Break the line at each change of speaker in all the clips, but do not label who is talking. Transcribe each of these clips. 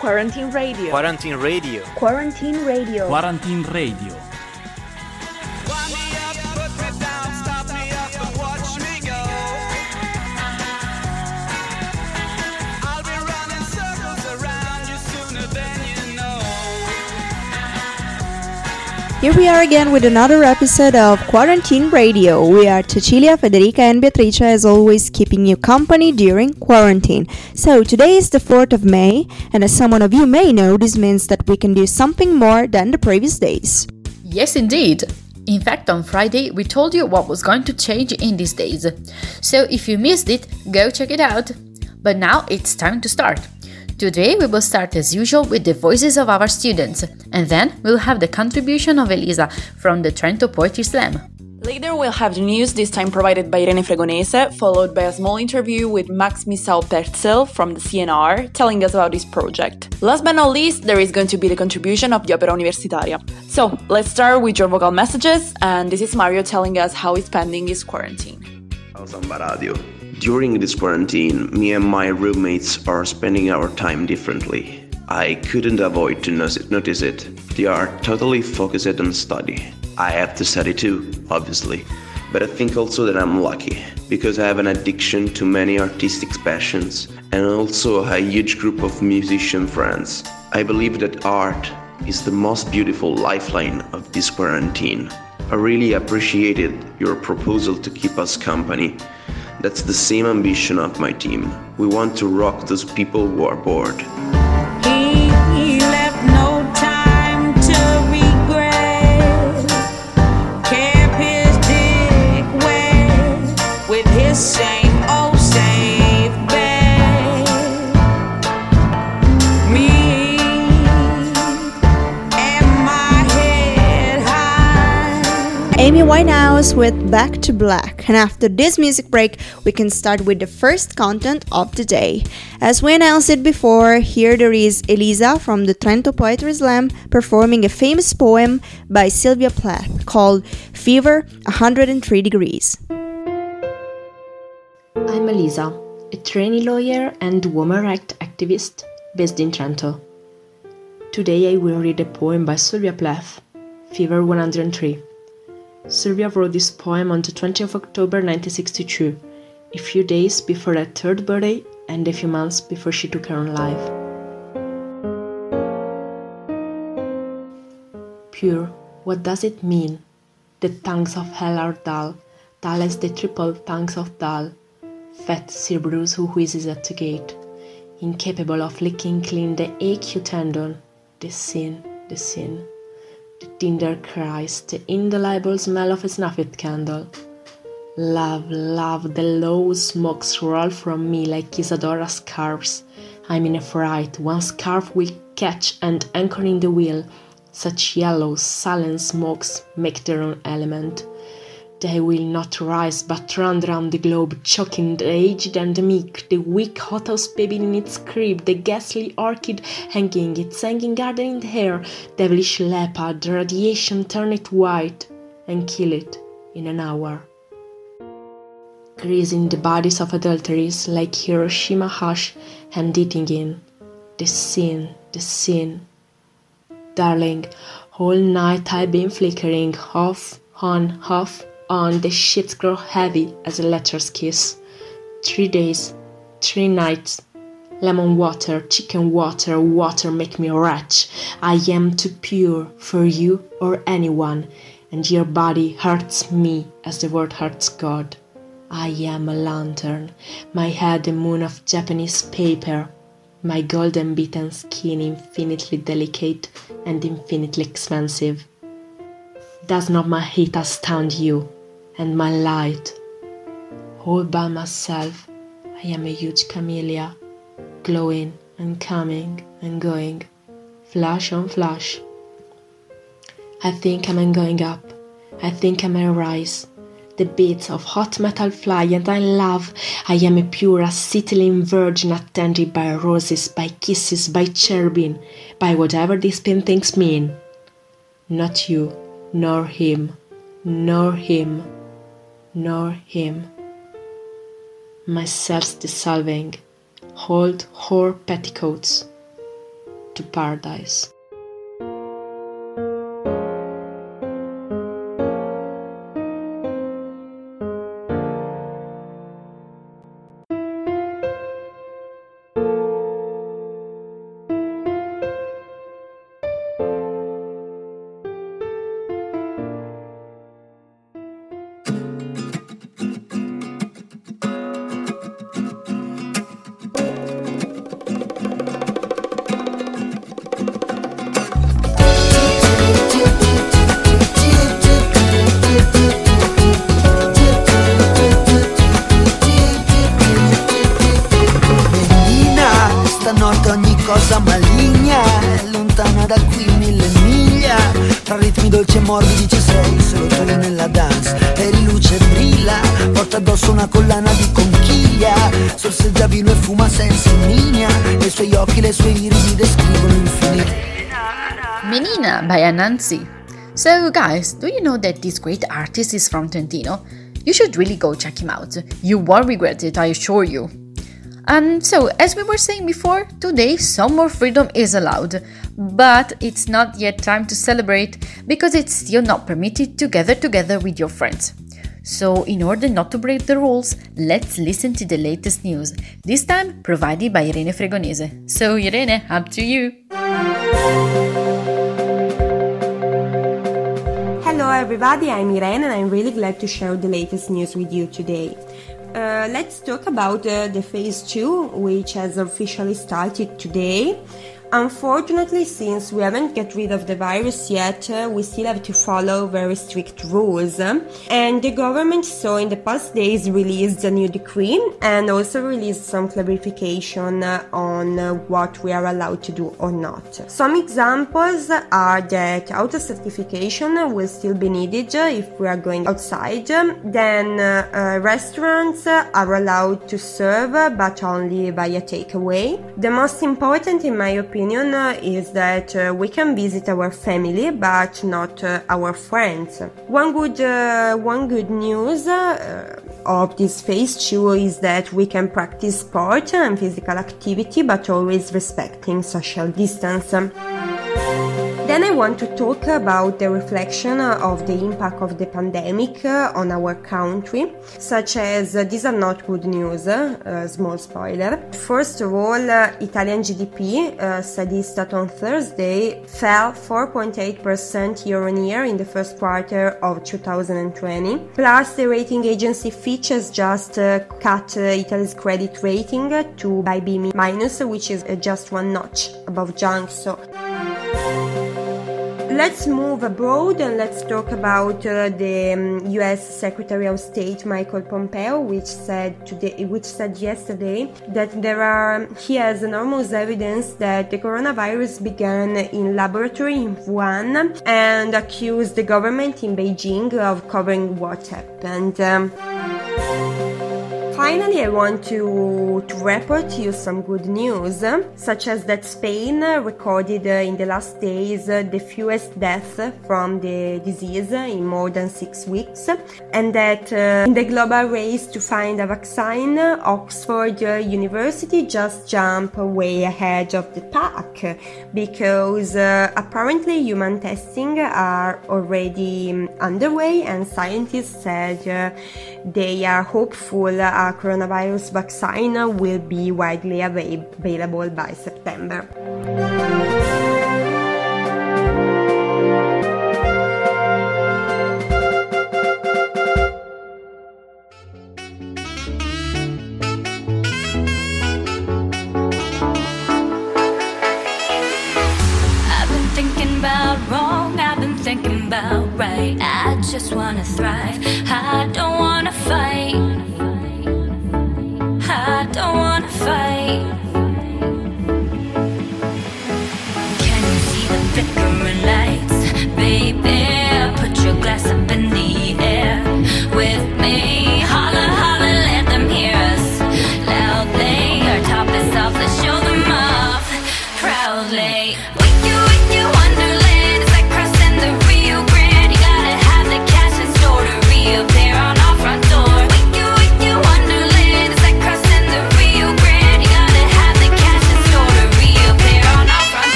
Quarantine Radio.
Quarantine Radio.
Quarantine Radio.
Quarantine Radio.
Here we are again with another episode of Quarantine Radio. We are Cecilia, Federica, and Beatrice, as always, keeping you company during quarantine. So, today is the 4th of May, and as some of you may know, this means that we can do something more than the previous days.
Yes, indeed. In fact, on Friday, we told you what was going to change in these days. So, if you missed it, go check it out. But now it's time to start. Today we will start as usual with the voices of our students, and then we'll have the contribution of Elisa from the Trento Poetry Slam.
Later, we'll have the news, this time provided by Irene Fregonese, followed by a small interview with Max Misao Perzel from the CNR, telling us about his project. Last but not least, there is going to be the contribution of the Opera Universitaria. So, let's start with your vocal messages, and this is Mario telling us how he's spending his quarantine.
Samba Radio. During this quarantine, me and my roommates are spending our time differently. I couldn't avoid to notice it. They are totally focused on study. I have to study too, obviously. But I think also that I'm lucky because I have an addiction to many artistic passions and also a huge group of musician friends. I believe that art is the most beautiful lifeline of this quarantine. I really appreciated your proposal to keep us company that's the same ambition of my team. We want to rock those people who are bored.
High.
Amy Winehouse with Back to Black. And after this music break, we can start with the first content of the day. As we announced it before, here there is Elisa from the Trento Poetry Slam performing a famous poem by Sylvia Plath called Fever 103 Degrees.
I'm Elisa, a trainee lawyer and women rights activist based in Trento. Today I will read a poem by Sylvia Plath, Fever 103. Sylvia wrote this poem on the 20th of October 1962, a few days before her third birthday and a few months before she took her own life. Pure, what does it mean? The tongues of hell are dull, dull as the triple tongues of dull. Fat Cerberus who whizzes at the gate, incapable of licking clean the acute tendon, the sin, the sin the tender cries, the indelible smell of a snuffed candle. Love, love, the low smokes roll from me like Isadora's scarves. I'm in a fright, one scarf will catch and anchor in the wheel. Such yellow, sullen smokes make their own element. They will not rise, but run round the globe, choking the aged and the meek, the weak hothouse baby in its crib, the ghastly orchid hanging its hanging garden in the hair, devilish leopard, the radiation turn it white and kill it in an hour. Greasing the bodies of adulteries like Hiroshima hush and eating in. The sin, the sin. Darling, all night I've been flickering off, on, off, on, the sheets grow heavy as a letter's kiss. Three days, three nights. Lemon water, chicken water, water make me retch. I am too pure for you or anyone, and your body hurts me as the world hurts God. I am a lantern, my head a moon of Japanese paper, my golden beaten skin infinitely delicate and infinitely expensive. Does not my heat astound you? And my light. All by myself, I am a huge camellia, glowing and coming and going, flash on flash. I think I'm going up, I think I'm a rise. The beats of hot metal fly, and I love. I am a pure acetylene virgin attended by roses, by kisses, by cherubim, by whatever these pin things mean. Not you, nor him, nor him nor him. Myself dissolving, hold whore petticoats. to paradise.
Dolci e morbidi ci sei Solo nella dance E luce brilla Porta addosso una collana di conchiglia Sorseggia vino e fuma senza linea E i suoi occhi, le sue iridi descrivono l'infinito
Menina by Anansi. So, guys, do you know that this great artist is from Trentino? You should really go check him out. You won't regret it, I assure you. Um, so, as we were saying before, today some more freedom is allowed, but it's not yet time to celebrate because it's still not permitted to gather together with your friends. So, in order not to break the rules, let's listen to the latest news, this time provided by Irene Fregonese. So, Irene, up to you!
Hello everybody, I'm Irene and I'm really glad to share the latest news with you today. Uh, let's talk about uh, the phase 2 which has officially started today. Unfortunately, since we haven't get rid of the virus yet, uh, we still have to follow very strict rules. And the government so in the past days released a new decree and also released some clarification uh, on uh, what we are allowed to do or not. Some examples are that auto certification will still be needed if we are going outside. Then uh, restaurants are allowed to serve but only via takeaway. The most important in my opinion uh, is that uh, we can visit our family but not uh, our friends. One good one good news of this phase 2 is that we can practice sport and physical activity but always respecting social distance. Then I want to talk about the reflection of the impact of the pandemic on our country, such as uh, these are not good news, uh, small spoiler. First of all, uh, Italian GDP, uh, Statista on Thursday, fell 4.8% year on year in the first quarter of 2020. Plus, the rating agency Fitch has just uh, cut uh, Italy's credit rating to by B minus, which is uh, just one notch above junk. So Let's move abroad and let's talk about uh, the um, U.S. Secretary of State Michael Pompeo, which said today, which said yesterday that there are he has enormous evidence that the coronavirus began in laboratory in Wuhan and accused the government in Beijing of covering what happened. Um, Finally, I want to, to report you some good news, such as that Spain recorded uh, in the last days uh, the fewest deaths from the disease in more than six weeks, and that uh, in the global race to find a vaccine, Oxford University just jumped way ahead of the pack because apparently human testing are already um, underway, and scientists said they are hopeful a coronavirus vaccine will be widely ava- available by September.
Thinking about right. I just wanna thrive,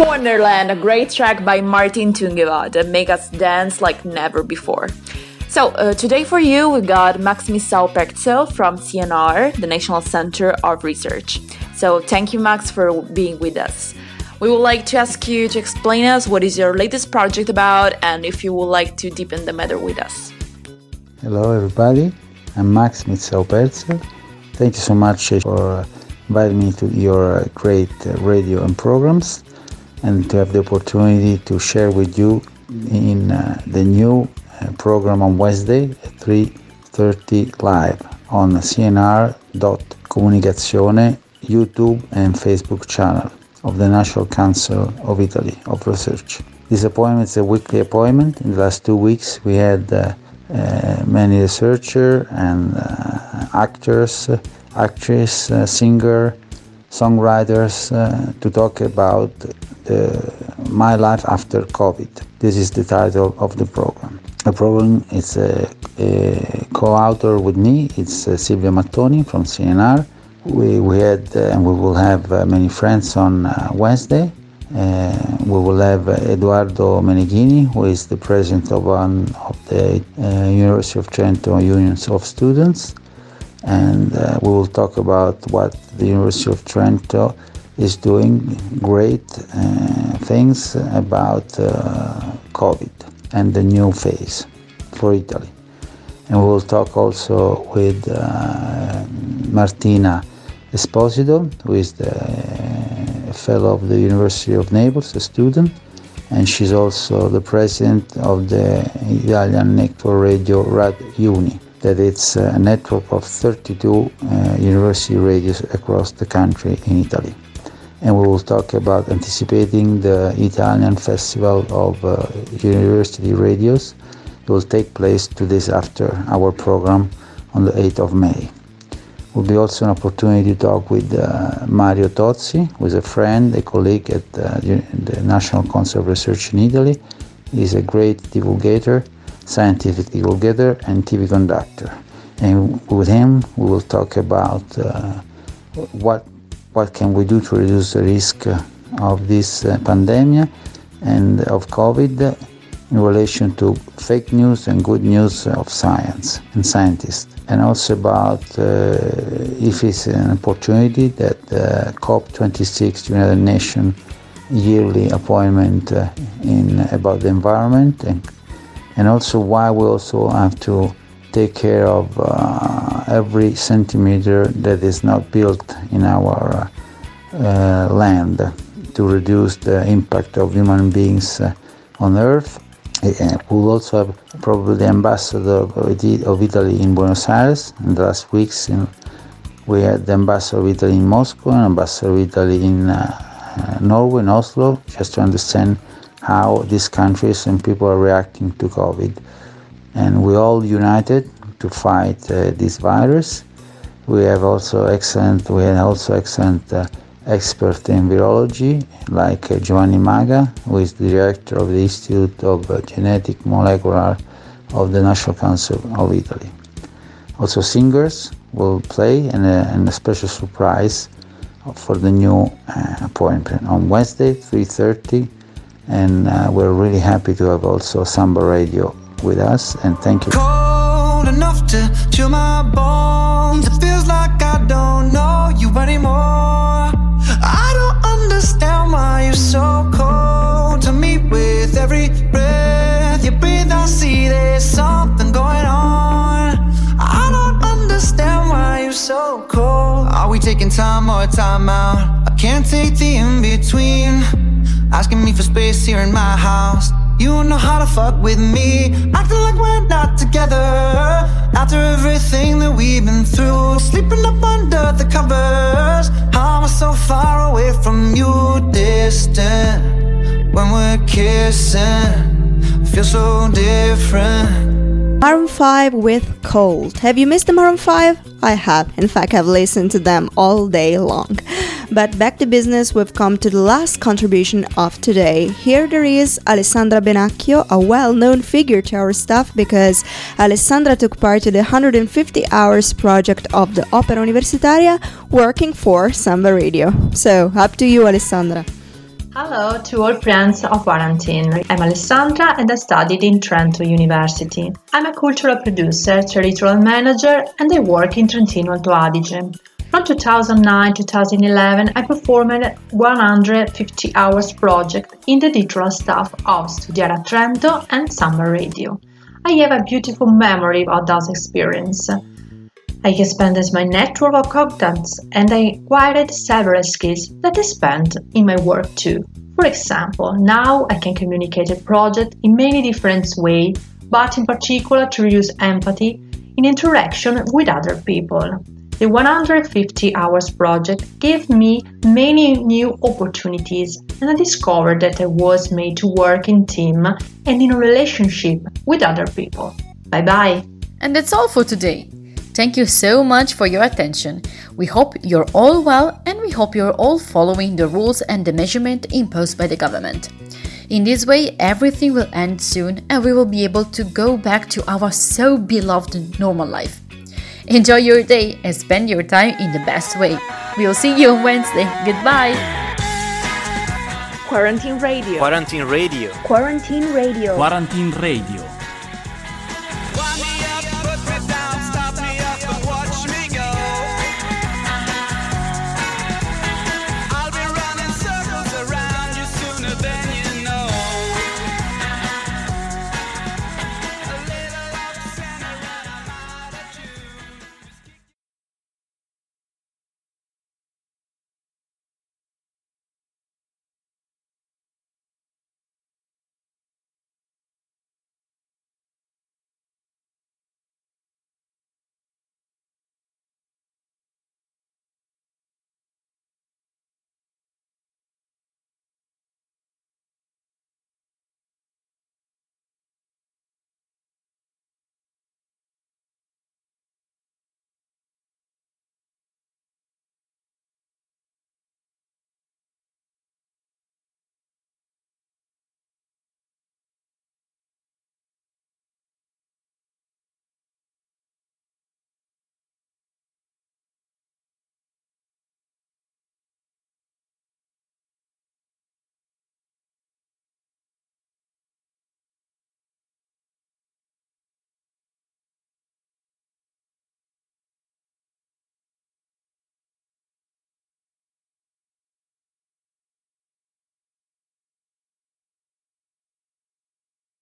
Wonderland,
a great track by Martin Tungevaag that make us dance like never before. So, uh, today for you, we got Max Missau Pertzel from CNR, the National Center of Research. So, thank you, Max, for being with us. We would like to ask you to explain us what is your latest project about and if you would like to deepen the matter with us.
Hello, everybody. I'm Max Mitsau Perzel. Thank you so much uh, for inviting me to your uh, great uh, radio and programs and to have the opportunity to share with you in uh, the new uh, program on Wednesday at 3.30 live on cnr.comunicazione YouTube and Facebook channel of the National Council of Italy of Research. This appointment is a weekly appointment. In the last two weeks, we had uh, uh, many researchers and uh, actors, uh, actress, uh, singer, songwriters to talk about my life after COVID. This is the title of the program. The program is a, a co-author with me. It's uh, Silvia Mattoni from CNR. We, we had uh, and we will have uh, many friends on uh, Wednesday. Uh, we will have uh, Eduardo Meneghini, who is the president of one of the University of Trento unions of students, and we will talk about what the University of Trento is doing great uh, things about uh, COVID and the new phase for Italy. And we will talk also with uh, Martina Esposito, who is the fellow of the University of Naples, a student, and she's also the president of the Italian Network Radio Rad Uni, that it's a network of 32 uh, university radios across the country in Italy. And we will talk about anticipating the Italian Festival of uh, University Radios. It will take place two days after our program on the 8th of May It will be also an opportunity to talk with uh, Mario Tozzi, who is a friend, a colleague at uh, the National Council of Research in Italy. He's a great divulgator, scientific divulgator, and TV conductor. And with him, we will talk about uh, what what can we do to reduce the risk of this uh, pandemic and of COVID in relation to fake news and good news of science and scientists? And also about uh, if it's an opportunity that uh, COP26, United Nations yearly appointment uh, in about the environment, and, and also why we also have to take care of uh, every centimeter that is not built in our uh, land to reduce the impact of human beings uh, on Earth uh, we'll also have probably the ambassador of Italy in Buenos Aires. In the last weeks, in, we had the ambassador of Italy in Moscow and ambassador of Italy in uh, uh, Norway, in Oslo, just to understand how these countries and people are reacting to COVID. And we all united to fight uh, this virus. We have also excellent. We have also excellent uh, expert in virology like uh, Giovanni Maga, who is the director of the Institute of uh, Genetic Molecular of the National Council of Italy. Also singers will play and a, and a special surprise for the new uh, appointment on Wednesday 3.30 and uh, we're really happy to have also Samba Radio with us and thank you.
Cold enough to chill my bones. It feels like I don't know you anymore. I don't understand why you're so cold to me with every breath you breathe. I see there's something going on. I don't understand why you're so cold. Are we taking time or time out? I can't take the in between. Asking me for space here in my house. You know how to fuck with me. Acting like we're not together. After everything that we've been through, sleeping up under the covers. How am I so far away from you, distant? When we're kissing, feel so different.
Maroon 5 with Cold. Have you missed the Maroon 5? I have. In fact, I've listened to them all day long. But back to business, we've come to the last contribution of today. Here there is Alessandra Benacchio, a well known figure to our staff because Alessandra took part to the 150 hours project of the Opera Universitaria working for Samba Radio. So, up to you, Alessandra.
Hello to all friends of Quarantine. I'm Alessandra and I studied in Trento University. I'm a cultural producer, territorial manager, and I work in Trentino Alto Adige. From 2009 2011, I performed a 150 hours project in the digital staff of Studiare Trento and Samba Radio. I have a beautiful memory of those experiences. I expanded my network of contacts and I acquired several skills that I spent in my work too. For example, now I can communicate a project in many different ways, but in particular to use empathy in interaction with other people. The 150 hours project gave me many new opportunities and I discovered that I was made to work in team and in a relationship with other people. Bye bye.
And that's all for today. Thank you so much for your attention. We hope you're all well and we hope you're all following the rules and the measurement imposed by the government. In this way, everything will end soon and we will be able to go back to our so beloved normal life. Enjoy your day and spend your time in the best way. We'll see you on Wednesday. Goodbye.
Quarantine Radio.
Quarantine Radio.
Quarantine Radio.
Quarantine Radio.